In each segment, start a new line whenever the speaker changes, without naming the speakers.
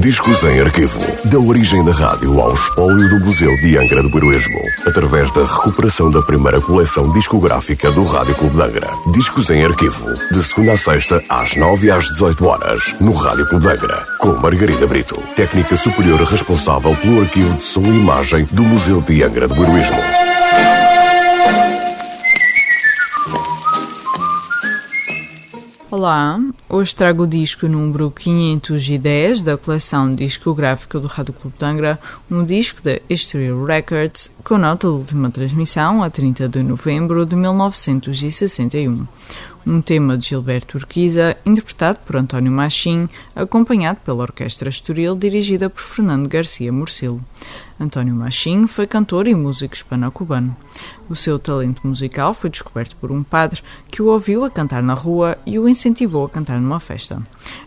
Discos em arquivo. Da origem da rádio ao espólio do Museu de Angra do Heroísmo. Através da recuperação da primeira coleção discográfica do Rádio Clube de Angra. Discos em arquivo. De segunda a sexta, às 9 às 18 horas. No Rádio Clube de Angra. Com Margarida Brito. Técnica superior responsável pelo arquivo de som e imagem do Museu de Angra do Heroísmo.
Olá, hoje trago o disco número 510 da coleção discográfica do Rádio Clube de Angra, um disco da History Records com nota de última transmissão a 30 de novembro de 1961 um tema de Gilberto Urquiza, interpretado por António Machim, acompanhado pela Orquestra Estoril, dirigida por Fernando Garcia Morcilo. António Machim foi cantor e músico hispano-cubano. O seu talento musical foi descoberto por um padre que o ouviu a cantar na rua e o incentivou a cantar numa festa.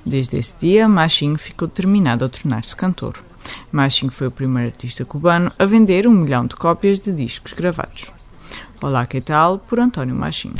Desde esse dia, Machim ficou determinado a tornar-se cantor. Machim foi o primeiro artista cubano a vender um milhão de cópias de discos gravados. Olá, que tal? Por António Machim.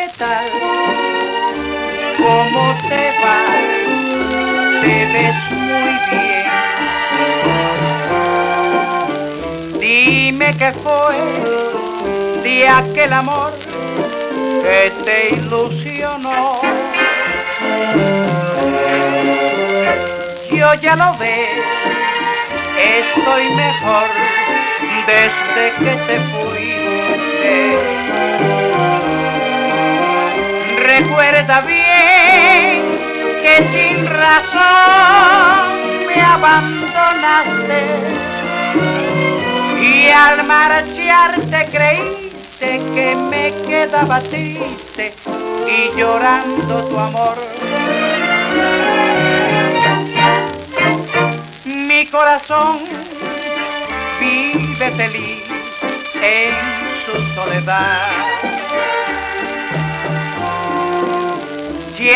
¿Qué tal? ¿Cómo te va? Te ves muy bien. Dime qué fue de aquel amor que te ilusionó. Yo ya lo veo, estoy mejor desde que te fuiste. Recuerda bien que sin razón me abandonaste y al marcharte creíste que me quedaba triste y llorando tu amor. Mi corazón vive feliz en su soledad.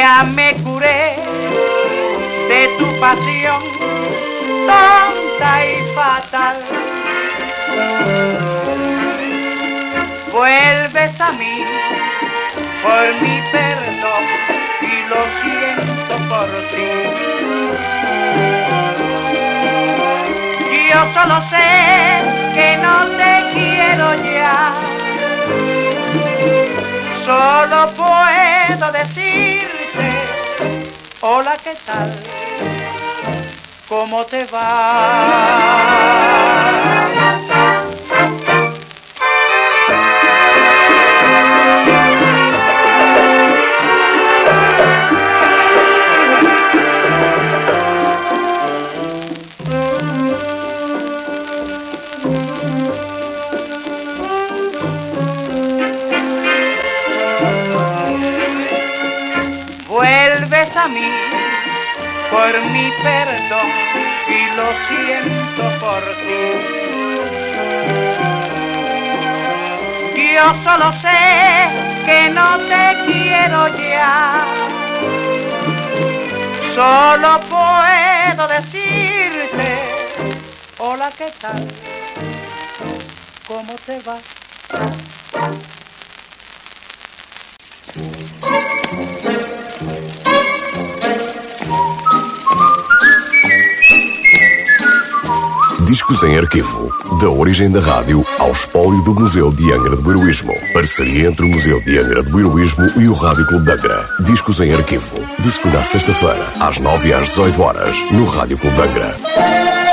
Ya me curé de tu pasión tonta y fatal. Vuelves a mí por mi perdón y lo siento por ti. Yo solo sé que no te quiero ya. Solo puedo decirte, hola, ¿qué tal? ¿Cómo te va? Por mi perdón y lo siento por ti. Yo solo sé que no te quiero ya. Solo puedo decirte, hola, ¿qué tal? ¿Cómo te va?
Discos em arquivo. Da origem da rádio ao espólio do Museu de Angra do Heroísmo. Parceria entre o Museu de Angra do Heroísmo e o Rádio Clube de Angra. Discos em arquivo. De segunda a sexta-feira, às 9 e às 18 horas, no Rádio Clube de Angra.